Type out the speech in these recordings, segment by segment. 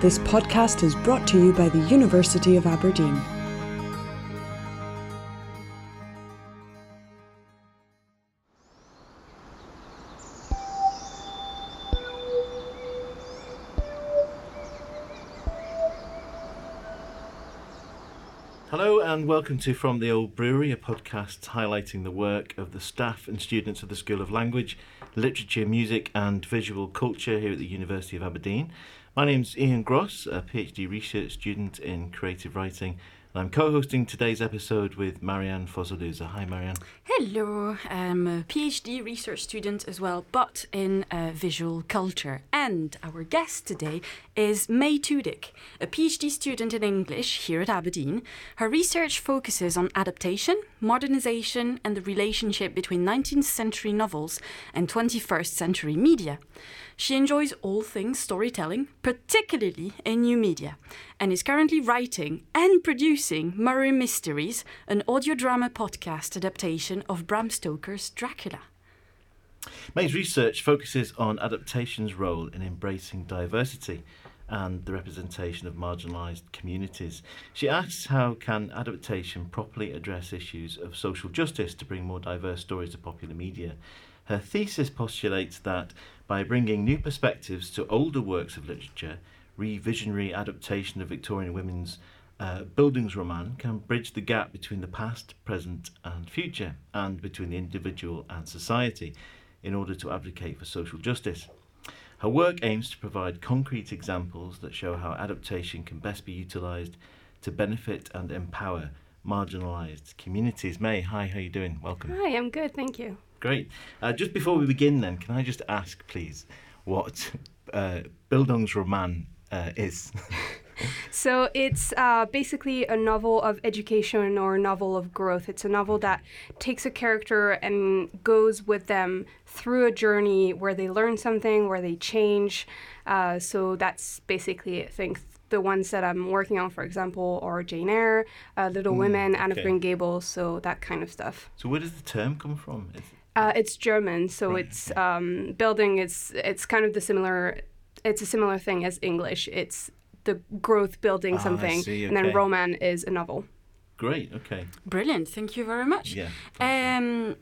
This podcast is brought to you by the University of Aberdeen. Hello and welcome to From the Old Brewery, a podcast highlighting the work of the staff and students of the School of Language, Literature, Music and Visual Culture here at the University of Aberdeen. My name's Ian Grosz, a PhD research student in creative writing, and I'm co-hosting today's episode with Marianne Fossaluzza. Hi Marianne. Hello, I'm a PhD research student as well, but in uh, visual culture. And our guest today is May Toudic, a PhD student in English here at Aberdeen. Her research focuses on adaptation, modernization, and the relationship between 19th century novels and 21st century media. She enjoys all things storytelling, particularly in new media, and is currently writing and producing Murray Mysteries, an audio drama podcast adaptation of Bram Stoker's Dracula. May's research focuses on adaptation's role in embracing diversity and the representation of marginalised communities. She asks how can adaptation properly address issues of social justice to bring more diverse stories to popular media. Her thesis postulates that by bringing new perspectives to older works of literature, revisionary adaptation of Victorian women's uh, Bildungsroman can bridge the gap between the past, present, and future, and between the individual and society, in order to advocate for social justice. Her work aims to provide concrete examples that show how adaptation can best be utilised to benefit and empower marginalised communities. May, hi, how are you doing? Welcome. Hi, I'm good, thank you. Great. Uh, just before we begin, then, can I just ask, please, what uh, Bildungsroman uh, is? So it's uh, basically a novel of education or a novel of growth. It's a novel that takes a character and goes with them through a journey where they learn something, where they change. Uh, so that's basically, I think, the ones that I'm working on, for example, are Jane Eyre, uh, Little Women, Anne okay. of Green Gables, so that kind of stuff. so, where does the term come from? Is Uh, it's German, so Right, it's um, building. It's it's kind of the similar. It's a similar thing as English. It's the growth building Ah, something, see, and then roman is a novel. great. Okay. Brilliant, thank you very much. Yeah. Um,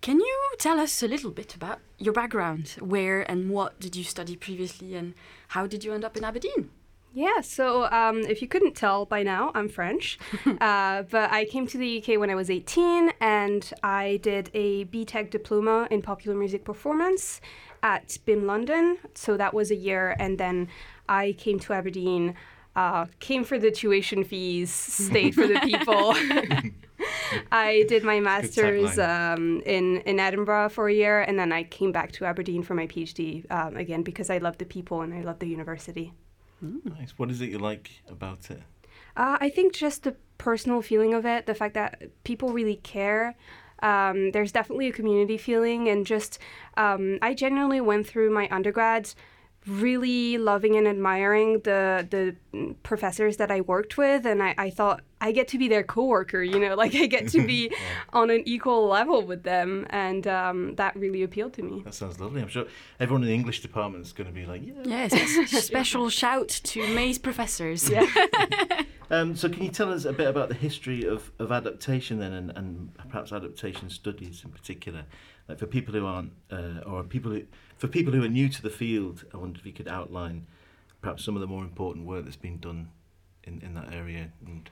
can you tell us a little bit about your background? Where and what did you study previously, and how did you end up in Aberdeen? Yeah. So um, if you couldn't tell by now, I'm French, uh, but I came to the UK when I was 18, and I did a BTEC diploma in popular music performance at BIMM London. So that was a year, and then I came to Aberdeen. Uh, came for the tuition fees, stayed for the people. I did my master's um, in in Edinburgh for a year, and then I came back to Aberdeen for my PhD um, again because I love the people and I love the university. Nice. What is it you like about it? Uh, I think just the personal feeling of it, the fact that people really care. Um, there's definitely a community feeling, and just um, I genuinely went through my undergrad really loving and admiring the the professors that I worked with, and I, I thought I get to be their coworker, you know, like I get to be on an equal level with them, and um, that really appealed to me. That sounds lovely. I'm sure everyone in the English department is going to be like, yeah. Yes, yes. special shout to May's professors. Yeah. Um, so, can you tell us a bit about the history of, of adaptation then, and, and perhaps adaptation studies in particular? Like for people who aren't, uh, or people who, for people who are new to the field, I wonder if you could outline perhaps some of the more important work that's been done in, in that area. And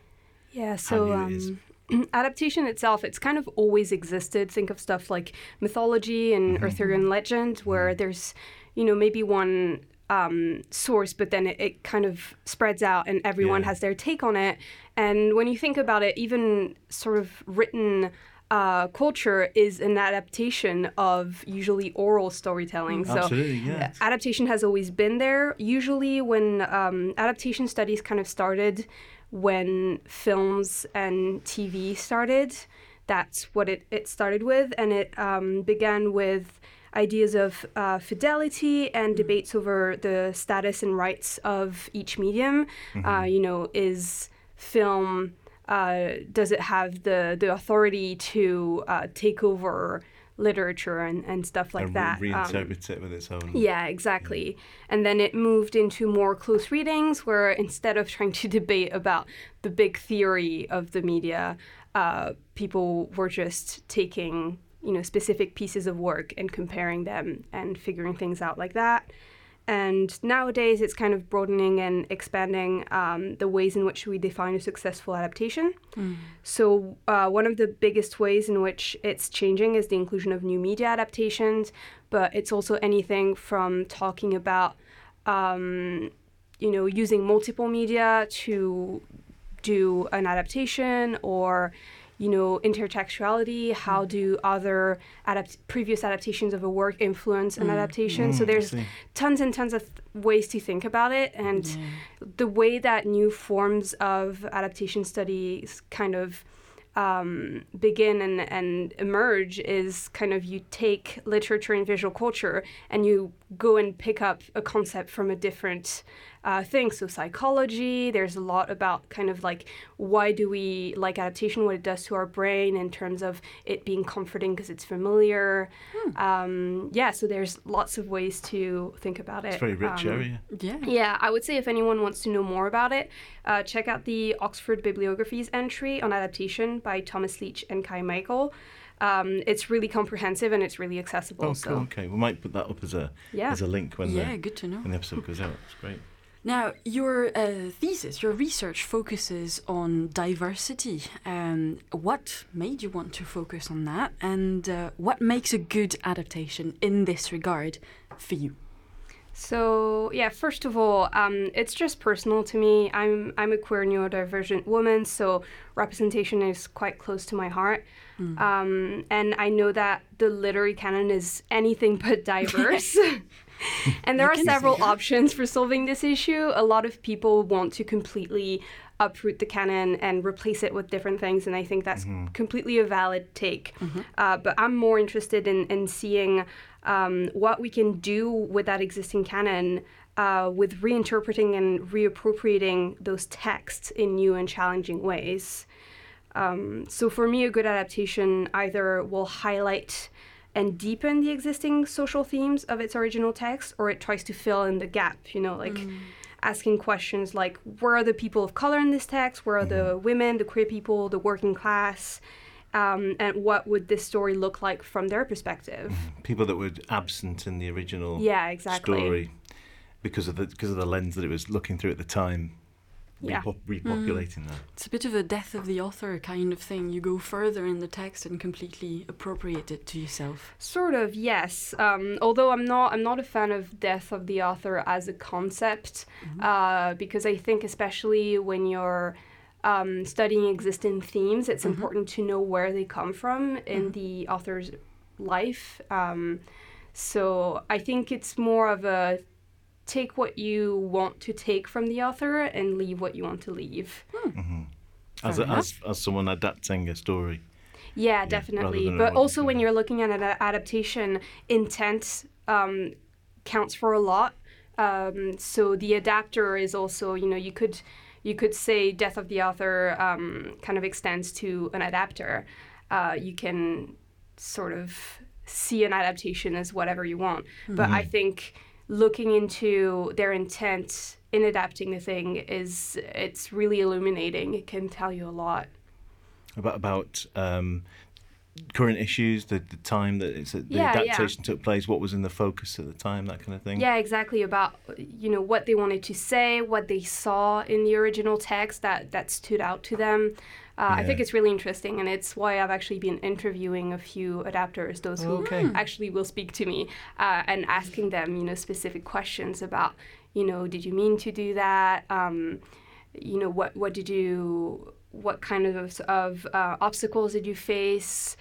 Yeah, so new it is. um, adaptation itself, it's kind of always existed. Think of stuff like mythology and Mm-hmm. Arthurian legend, where there's, you know, maybe one um, source, but then it, it kind of spreads out and everyone Yeah. has their take on it. And when you think about it, even sort of written uh, culture is an adaptation of usually oral storytelling. So Absolutely, yeah. adaptation has always been there. Usually, when um, adaptation studies kind of started, when films and TV started, that's what it, it started with. And it um, began with ideas of uh, fidelity and debates over the status and rights of each medium. Uh, you know, is film uh, does it have the the authority to uh, take over literature and, and stuff like and that. Um, reinterpret it with its own. yeah, exactly. And then it moved into more close readings where instead of trying to debate about the big theory of the media, uh, people were just taking, you know, specific pieces of work and comparing them and figuring things out like that. And nowadays it's kind of broadening and expanding um, the ways in which we define a successful adaptation. So, uh, one of the biggest ways in which it's changing is the inclusion of new media adaptations, but it's also anything from talking about, um, you know, using multiple media to do an adaptation or you know intertextuality how do other adapt- previous adaptations of a work influence an adaptation? So Mm, I there's tons and tons of th- ways to think about it and the way that new forms of adaptation studies kind of um, begin and, and emerge is kind of you take literature and visual culture and you go and pick up a concept from a different uh, thing. So, psychology, there's a lot about kind of like why do we like adaptation, what it does to our brain in terms of it being comforting because it's familiar. Um, yeah, so there's lots of ways to think about it. It's a very rich Um, area. Yeah. yeah, I would say if anyone wants to know more about it, uh, check out the Oxford Bibliographies entry on adaptation by Thomas Leitch and Kyle Meikle. Um, it's really comprehensive and it's really accessible. Oh, so cool. Okay, we might put that up as a Yeah. as a link when Yeah, the good to know. when the episode goes out. It's great. Now, your uh, thesis, your research focuses on diversity. Um, what made you want to focus on that, and uh, what makes a good adaptation in this regard for you? So yeah, first of all, um, it's just personal to me. I'm I'm a queer neurodivergent woman, so representation is quite close to my heart. Um, and I know that the literary canon is anything but diverse. and there You are several options for solving this issue. A lot of people want to completely uproot the canon and replace it with different things, and I think that's completely a valid take. Uh, but I'm more interested in, in seeing um, what we can do with that existing canon. Uh, with reinterpreting and reappropriating those texts in new and challenging ways. Um, so for me, a good adaptation either will highlight and deepen the existing social themes of its original text, or it tries to fill in the gap. You know, like asking questions like, where are the people of color in this text? Where are the women, the queer people, the working class? Um, and what would this story look like from their perspective? People that were absent in the original Yeah, exactly. story because of the because of the lens that it was looking through at the time. Yeah. repo- repopulating that. It's a bit of a death of the author kind of thing. You go further in the text and completely appropriate it to yourself. Sort of, yes. Um, although I'm not, I'm not a fan of death of the author as a concept, uh, because I think especially when you're um, studying existing themes, it's important to know where they come from in the author's life. Um, so I think it's more of a take what you want to take from the author and leave what you want to leave. As, a, as as someone adapting a story. Yeah, rather definitely. But also, when you're looking at an adaptation, intent um, counts for a lot. Um, so the adapter is also, you know, you could you could say death of the author um, kind of extends to an adapter. Uh, you can sort of see an adaptation as whatever you want. But I think looking into their intent in adapting the thing is it's really illuminating. It can tell you a lot. about about um, current issues, the, the time that it's, the Yeah, yeah. adaptation took place, what was in the focus at the time, that kind of thing. Yeah, exactly. About you know what they wanted to say, what they saw in the original text that that stood out to them. Uh, I think it's really interesting, and it's why I've actually been interviewing a few adapters, those who Okay. actually will speak to me, uh, and asking them, you know, specific questions about, you know, did you mean to do that? Um, you know, what what did you, what kind of of uh, obstacles did you face?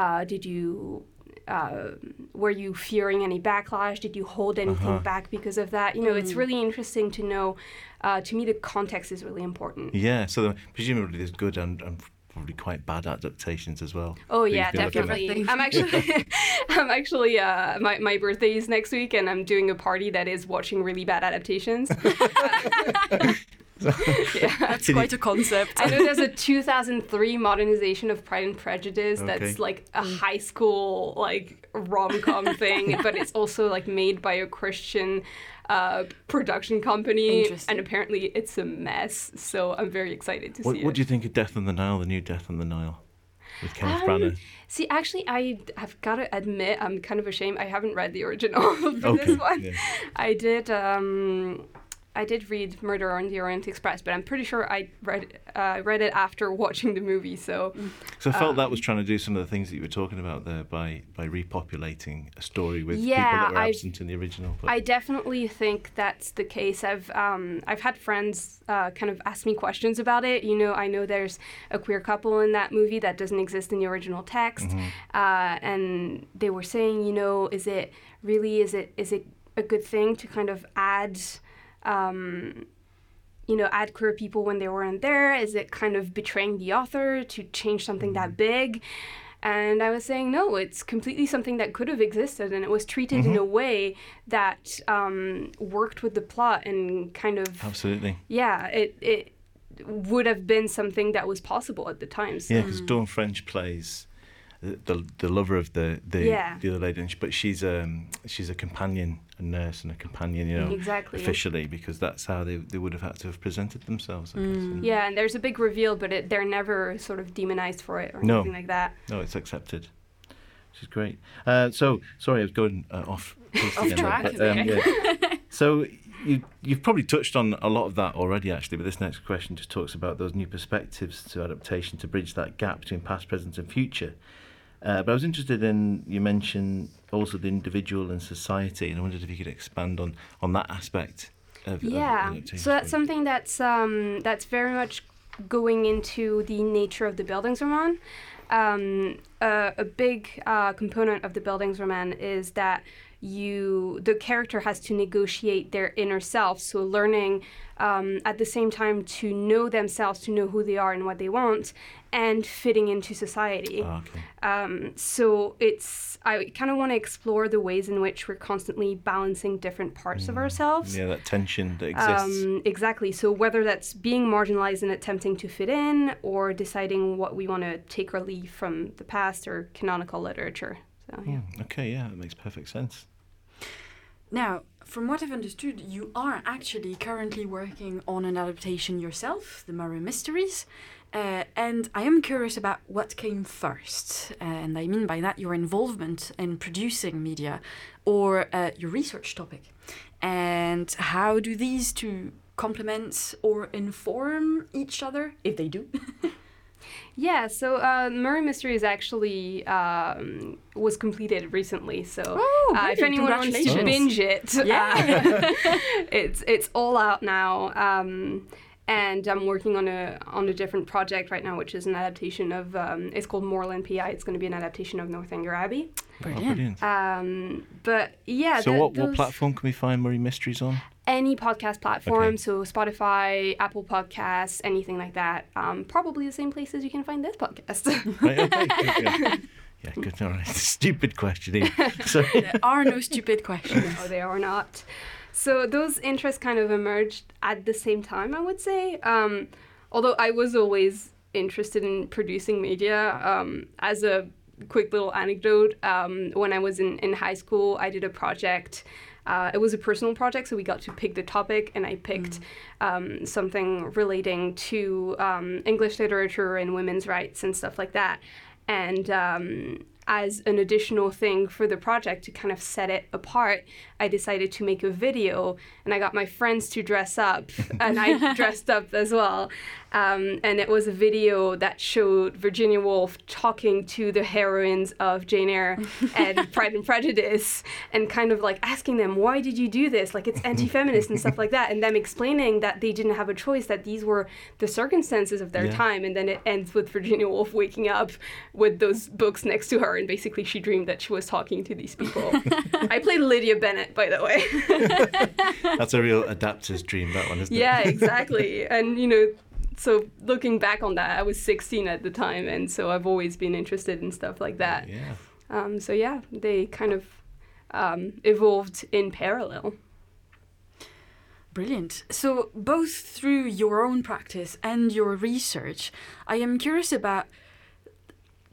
Uh, did you uh, were you fearing any backlash? Did you hold anything Uh-huh. back because of that? You know, it's really interesting to know. Uh, to me, the context is really important. Yeah, so the, presumably there's good and, and probably quite bad adaptations as well. Oh that yeah, been looking definitely. I'm actually, I'm actually. Uh, my my birthday is next week, and I'm doing a party that is watching really bad adaptations. That's quite a concept. I know there's a 2003 modernization of Pride and Prejudice Okay. that's like a high school like rom-com thing, but it's also like made by a Christian uh, production company, and apparently it's a mess. So I'm very excited to What, see what it. do you think of Death on the Nile, the new Death on the Nile, with Kenneth Um, Branagh? See, actually, I have got to admit, I'm kind of ashamed. I haven't read the original for Okay, this one. yeah. I did. Um, I did read Murder on the Orient Express, but I'm pretty sure I read uh, read it after watching the movie. So So I felt that um, was trying to do some of the things that you were talking about there by by repopulating a story with people Yeah, that were I- absent in the original. But I definitely think that's the case. I've um, I've had friends uh, kind of ask me questions about it. You know, I know there's a queer couple in that movie that doesn't exist in the original text, uh, and they were saying, you know, is it really is it is it a good thing to kind of add. Um, you know, add queer people when they weren't there? Is it kind of betraying the author to change something that big? And I was saying, no, it's completely something that could have existed, and it was treated in a way that um, worked with the plot and kind of, absolutely, yeah, it it would have been something that was possible at the time. So. yeah, because Dawn French plays the, the lover of the the, Yeah. the other lady, but she's um she's a companion, a nurse, and a companion, you know, Exactly. officially because that's how they they would have had to have presented themselves. I guess. and- Yeah, and there's a big reveal, but it, they're never sort of demonized for it or No. anything like that. No, it's accepted. Which is great. Uh, so, sorry, I was going uh, off, Off track, but, um, yeah. So, you, you've probably touched on a lot of that already, actually, but this next question just talks about those new perspectives to adaptation to bridge that gap between past, present, and future. Uh, but I was interested in, you mentioned also the individual and society, and I wondered if you could expand on, on that aspect of, of Yeah, adaptation. so that's something that's um, that's very much going into the nature of the Bildungsroman. Um, a, a big uh, component of the Bildungsroman is that you the character has to negotiate their inner self, so learning um, at the same time to know themselves, to know who they are and what they want, and fitting into society. Ah, okay. Um, so it's I kind of want to explore the ways in which we're constantly balancing different parts of ourselves. Yeah, that tension that exists. Um, exactly. So whether that's being marginalized and attempting to fit in, or deciding what we want to take or leave from the past or canonical literature. So yeah. Hmm, okay, yeah, that makes perfect sense. Now, from what I've understood, you are actually currently working on an adaptation yourself, The Murray Mysteries. Uh, and I am curious about what came first. Uh, and I mean by that your involvement in producing media or uh, your research topic. And how do these two complement or inform each other, if they do? Yeah, so uh, Murray Mysteries actually um, was completed recently. So Oh, uh, if anyone wants to binge it, Yeah. uh, it's it's all out now. Um, and I'm working on a on a different project right now, which is an adaptation of. Um, it's called Morland PI. It's going to be an adaptation of Northanger Abbey. Oh, Brilliant. brilliant. Um, but yeah, so, the- what, what platform can we find Murray Mysteries on? Any podcast platform, Okay. so Spotify, Apple Podcasts, anything like that. Um, probably the same places you can find this podcast. Right, okay, good, yeah. good. All right. Stupid question. So, there are no stupid questions. no, they are not. So those interests kind of emerged at the same time, I would say. Um, although I was always interested in producing media. Um, as a quick little anecdote, um, when I was in, in high school, I did a project. Uh, it was a personal project, so we got to pick the topic, and I picked um, something relating to um, English literature and women's rights and stuff like that. And um, as an additional thing for the project to kind of set it apart, I decided to make a video, and I got my friends to dress up, and I dressed up as well. Um, and it was a video that showed Virginia Woolf talking to the heroines of Jane Eyre and Pride and Prejudice, and kind of like asking them, "Why did you do this? Like it's anti-feminist and stuff like that," and them explaining that they didn't have a choice, that these were the circumstances of their Yeah. time, and then it ends with Virginia Woolf waking up with those books next to her, and basically she dreamed that she was talking to these people. I played Lydia Bennet, by the way. that's a real adapter's dream, that one, isn't it? yeah, exactly. And you know, so looking back on that, I was 16 at the time, and so I've always been interested in stuff like that. Yeah. Um, so yeah, they kind of um, evolved in parallel. Brilliant. So, both through your own practice and your research, I am curious about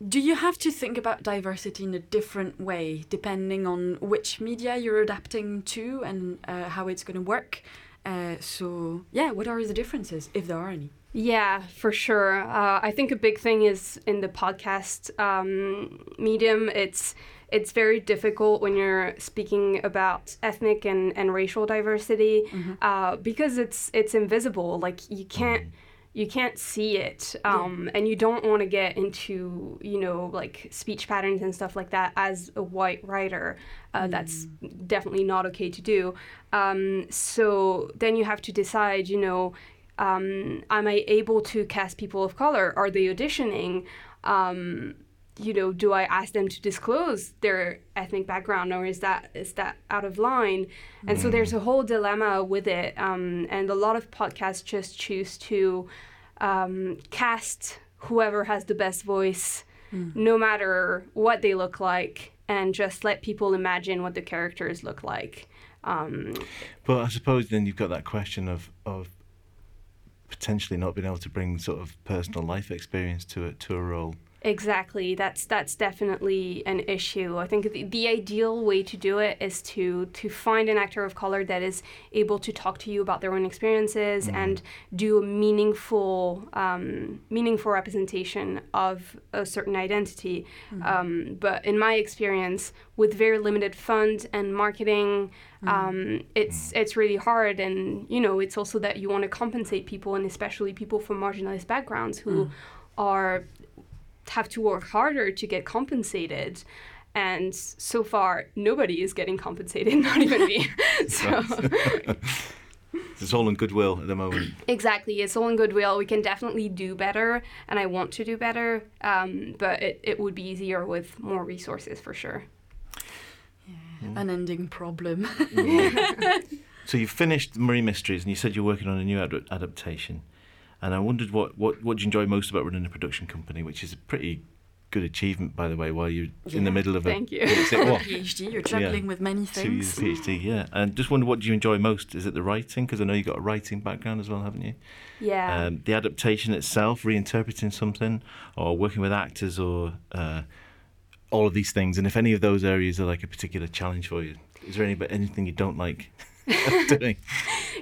do you have to think about diversity in a different way depending on which media you're adapting to and uh, how it's going to work? Uh, so, yeah, what are the differences, if there are any? Yeah, for sure. Uh, I think a big thing is in the podcast um, medium. It's it's very difficult when you're speaking about ethnic and, and racial diversity mm-hmm. uh, because it's it's invisible. Like you can't you can't see it um, and you don't want to get into you know like speech patterns and stuff like that as a white writer uh, mm. that's definitely not okay to do. Um, so then you have to decide you know um, am i able to cast people of color? Are they auditioning? Um, you know, do I ask them to disclose their ethnic background or is that is that out of line? And mm. so there's a whole dilemma with it. Um, and a lot of podcasts just choose to um, cast whoever has the best voice, mm. no matter what they look like, and just let people imagine what the characters look like. Um, but I suppose then you've got that question of of potentially not being able to bring sort of personal life experience to it to a role. Exactly. That's that's definitely an issue. I think the, the ideal way to do it is to to find an actor of color that is able to talk to you about their own experiences mm. and do a meaningful um, meaningful representation of a certain identity. Mm. Um, but in my experience, with very limited funds and marketing, mm. um, it's it's really hard. And you know, it's also that you want to compensate people, and especially people from marginalized backgrounds who mm. are have to work harder to get compensated. And so far nobody is getting compensated not even me. So it's all in goodwill at the moment. Exactly. It's all in goodwill. We can definitely do better and i want to do better um, but it, it would be easier with more resources for sure. Yeah, mm. unending problem. So you finished Murray Mysteries and you said you're working on a new ad- adaptation and I wondered what, what, what do you enjoy most about running a production company, which is a pretty good achievement, by the way, while you're yeah, in the middle of a thank you. PhD. You're juggling yeah, with many things. Two years PhD, yeah. And just wonder what do you enjoy most? Is it the writing? Because I know you've got a writing background as well, haven't you? Yeah. Um, the adaptation itself, reinterpreting something, or working with actors, or uh, all of these things. And if any of those areas are like a particular challenge for you, is there any anything you don't like? doing?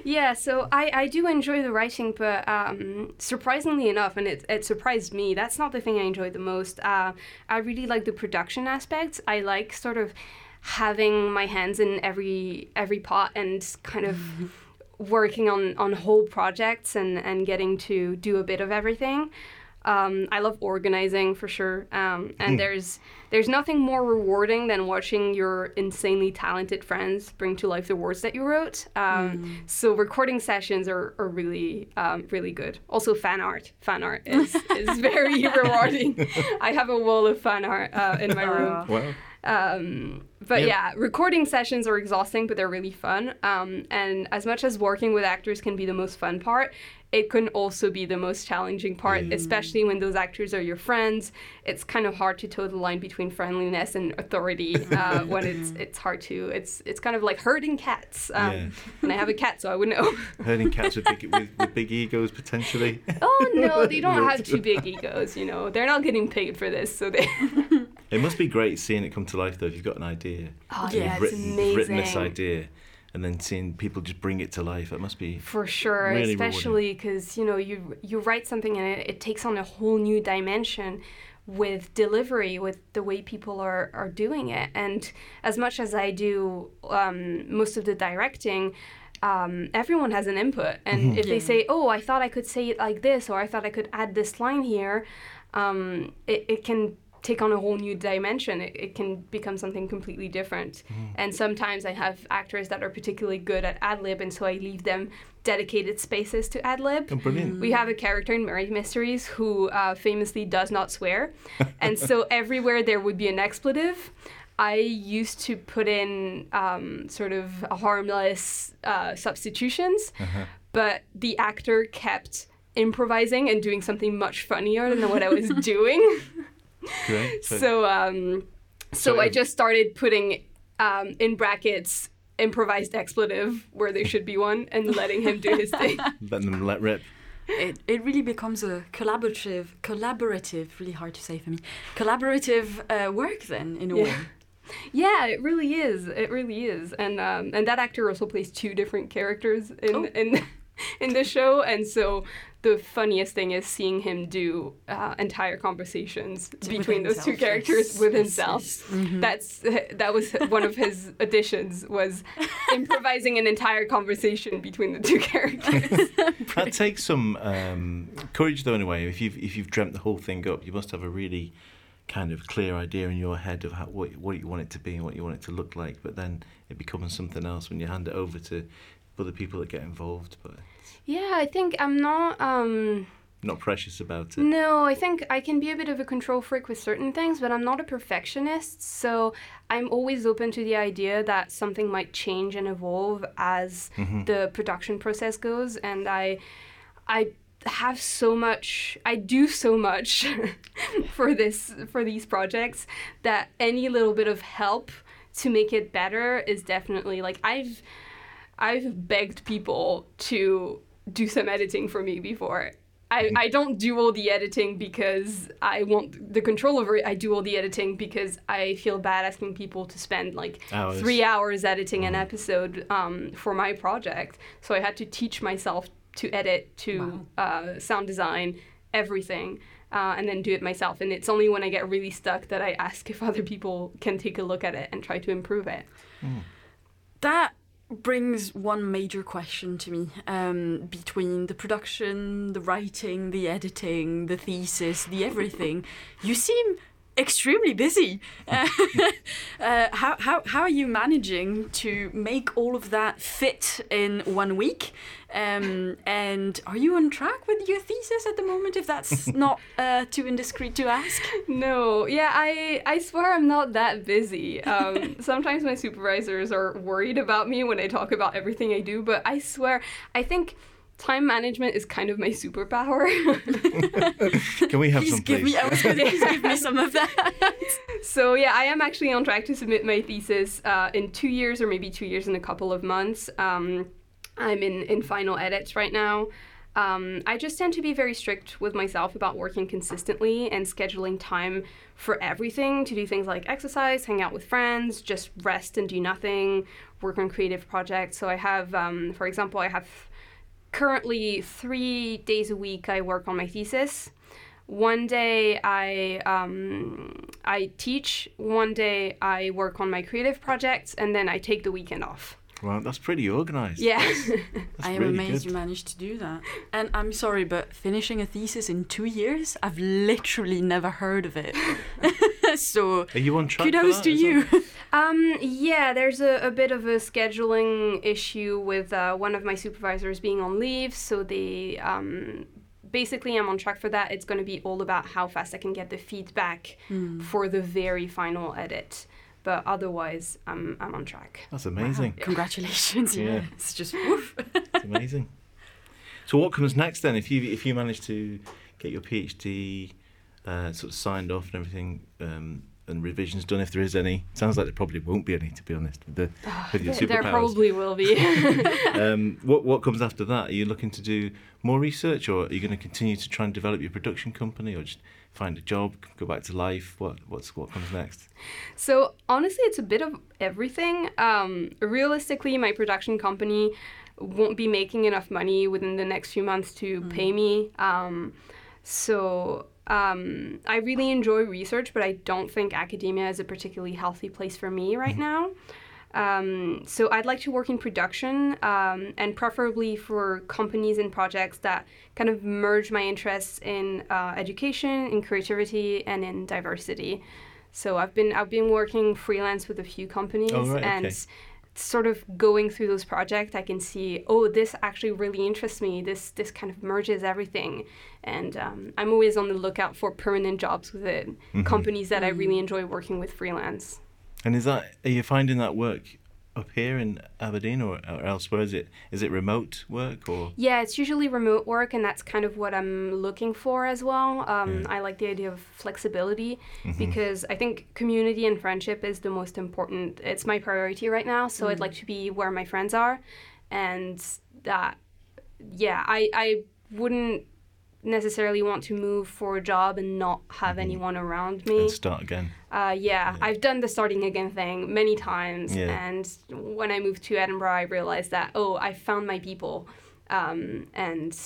yeah, so I, I do enjoy the writing, but um, surprisingly enough, and it, it surprised me, that's not the thing I enjoy the most. Uh, I really like the production aspects. I like sort of having my hands in every every pot and kind of working on, on whole projects and, and getting to do a bit of everything. Um, I love organizing for sure, um, and mm. there's there's nothing more rewarding than watching your insanely talented friends bring to life the words that you wrote. Um, mm. So recording sessions are, are really um, really good. Also, fan art. Fan art is, is very rewarding. I have a wall of fan art uh, in my room. Wow. But yeah. yeah. recording sessions are exhausting, but they're really fun. Um, and as much as working with actors can be the most fun part, it can also be the most challenging part, mm. especially when those actors are your friends. It's kind of hard to toe the line between friendliness and authority uh, when it's it's hard to. It's it's kind of like herding cats. Um, yeah. And I have a cat, so I would know. herding cats with big, with, with big egos potentially. Oh no, they don't have too big egos. You know, they're not getting paid for this, so they. it must be great seeing it come to life, though. If you've got an idea, oh yeah, it's written, amazing. written this idea and then seeing people just bring it to life it must be for sure really especially because you know you you write something and it, it takes on a whole new dimension with delivery with the way people are are doing it and as much as i do um, most of the directing um, everyone has an input and mm-hmm. if yeah. they say oh i thought i could say it like this or i thought i could add this line here um, it, it can take on a whole new dimension. It, it can become something completely different. Mm. And sometimes I have actors that are particularly good at ad lib, and so I leave them dedicated spaces to ad lib. Oh. We have a character in Murray Mysteries who uh, famously does not swear. and so everywhere there would be an expletive. I used to put in um, sort of harmless uh, substitutions, uh-huh. but the actor kept improvising and doing something much funnier than what I was doing. Great. So, so, um, so I just started putting um, in brackets improvised expletive where there should be one and letting him do his thing. Letting them let rip. it, it really becomes a collaborative, collaborative, really hard to say for me, collaborative uh, work then, in a Yeah. way. Yeah, it really is. It really is. And um, and that actor also plays two different characters in Oh. in in the show. And so the funniest thing is seeing him do uh, entire conversations With between those two characters yes, with himself. yes. Mhm. That's that was one of his additions was improvising an entire conversation between the two characters. That takes some um, courage, though. In a way, if you've if you've dreamt the whole thing up, you must have a really kind of clear idea in your head of how, what what you want it to be and what you want it to look like. But then it becomes something else when you hand it over to other people that get involved. But yeah, I think I'm not. Um, not precious about it. No, I think I can be a bit of a control freak with certain things, but I'm not a perfectionist. So I'm always open to the idea that something might change and evolve as the production process goes. And I, I have so much. I do so much for this for these projects that any little bit of help to make it better is definitely like I've I've begged people to do some editing for me before. I, I don't do all the editing because I want the control over it. I do all the editing because I feel bad asking people to spend like Hours. three hours editing an episode um, for my project. So I had to teach myself to edit, to uh, sound design, everything, uh, and then do it myself. And it's only when I get really stuck that I ask if other people can take a look at it and try to improve it. That brings one major question to me um, between the production, the writing, the editing, the thesis, the everything. You seem extremely busy. Uh, uh, how, how, how are you managing to make all of that fit in one week? Um, and are you on track with your thesis at the moment, if that's not uh, too indiscreet to ask? No, yeah, I I swear I'm not that busy. Um, sometimes my supervisors are worried about me when I talk about everything I do, but I swear I think time management is kind of my superpower. Can we have Please some, give me, I was going to please give me some of that. so yeah, I am actually on track to submit my thesis uh, in two years or maybe two years and a couple of months. Um, I'm in in final edits right now. Um, I just tend to be very strict with myself about working consistently and scheduling time for everything to do things like exercise, hang out with friends, just rest and do nothing, work on creative projects. So I have, um, for example, I have currently three days a week I work on my thesis. One day I um, I teach. One day I work on my creative projects, and then I take the weekend off. Well, that's pretty organised. Yeah. That's I am really amazed good. you managed to do that. And I'm sorry, but finishing a thesis in two years, I've literally never heard of it. so Are you on track? for kudos that to as well? you. Um, yeah, there's a, a bit of a scheduling issue with uh, one of my supervisors being on leave, so they um, basically I'm on track for that. It's going to be all about how fast I can get the feedback for the very final edit, but otherwise I'm I'm on track. That's amazing. Congratulations. Yeah. Yeah. It's just woof. It's amazing. so what comes next then? If you if you manage to get your PhD uh, sort of signed off and everything, um, and revisions done, if there is any, sounds like there probably won't be any, to be honest, with the with your There- there probably will be. um, what what comes after that? Are you looking to do more research, or are you going to continue to try and develop your production company, or just find a job, go back to life? What what's what comes next? So honestly, it's a bit of everything. Um, realistically, my production company won't be making enough money within the next few months to pay me. Um, so um, I really enjoy research, but I don't think academia is a particularly healthy place for me right now. Um, so I'd like to work in production um, and preferably for companies and projects that kind of merge my interests in uh, education, in creativity, and in diversity. So I've been I've been working freelance with a few companies Oh, right, and okay. sort of going through those projects, I can see oh this actually really interests me. This this kind of merges everything, and um, I'm always on the lookout for permanent jobs with it, companies that I really enjoy working with freelance. And is that are you finding that work up here in Aberdeen or, or elsewhere? Is it is it remote work or? Yeah, it's usually remote work, and that's kind of what I'm looking for as well. Um, Yeah. I like the idea of flexibility Mm-hmm. because I think community and friendship is the most important. It's my priority right now, so I'd like to be where my friends are, and that, yeah, I I wouldn't necessarily want to move for a job and not have anyone around me. And start again. Uh, yeah, I've done the starting again thing many times, Yeah. and when I moved to Edinburgh, I realized that oh, I found my people, um, and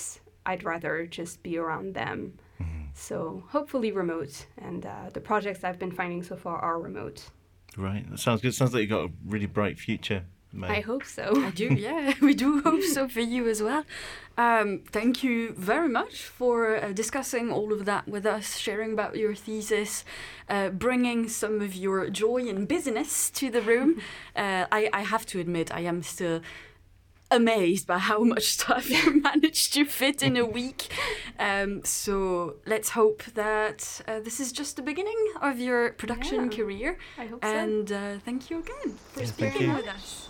I'd rather just be around them. Mm-hmm. So hopefully remote, and uh, the projects I've been finding so far are remote. Right. That sounds good. Sounds like you've got a really bright future. I hope so. I do, yeah. We do hope so for you as well. Um, thank you very much for uh, discussing all of that with us, sharing about your thesis, uh, bringing some of your joy and business to the room. uh, I, I have to admit, I am still amazed by how much stuff you managed to fit in a week. Um, so let's hope that uh, this is just the beginning of your production Yeah. career. I hope so. And uh, thank you again for Yeah, speaking with us.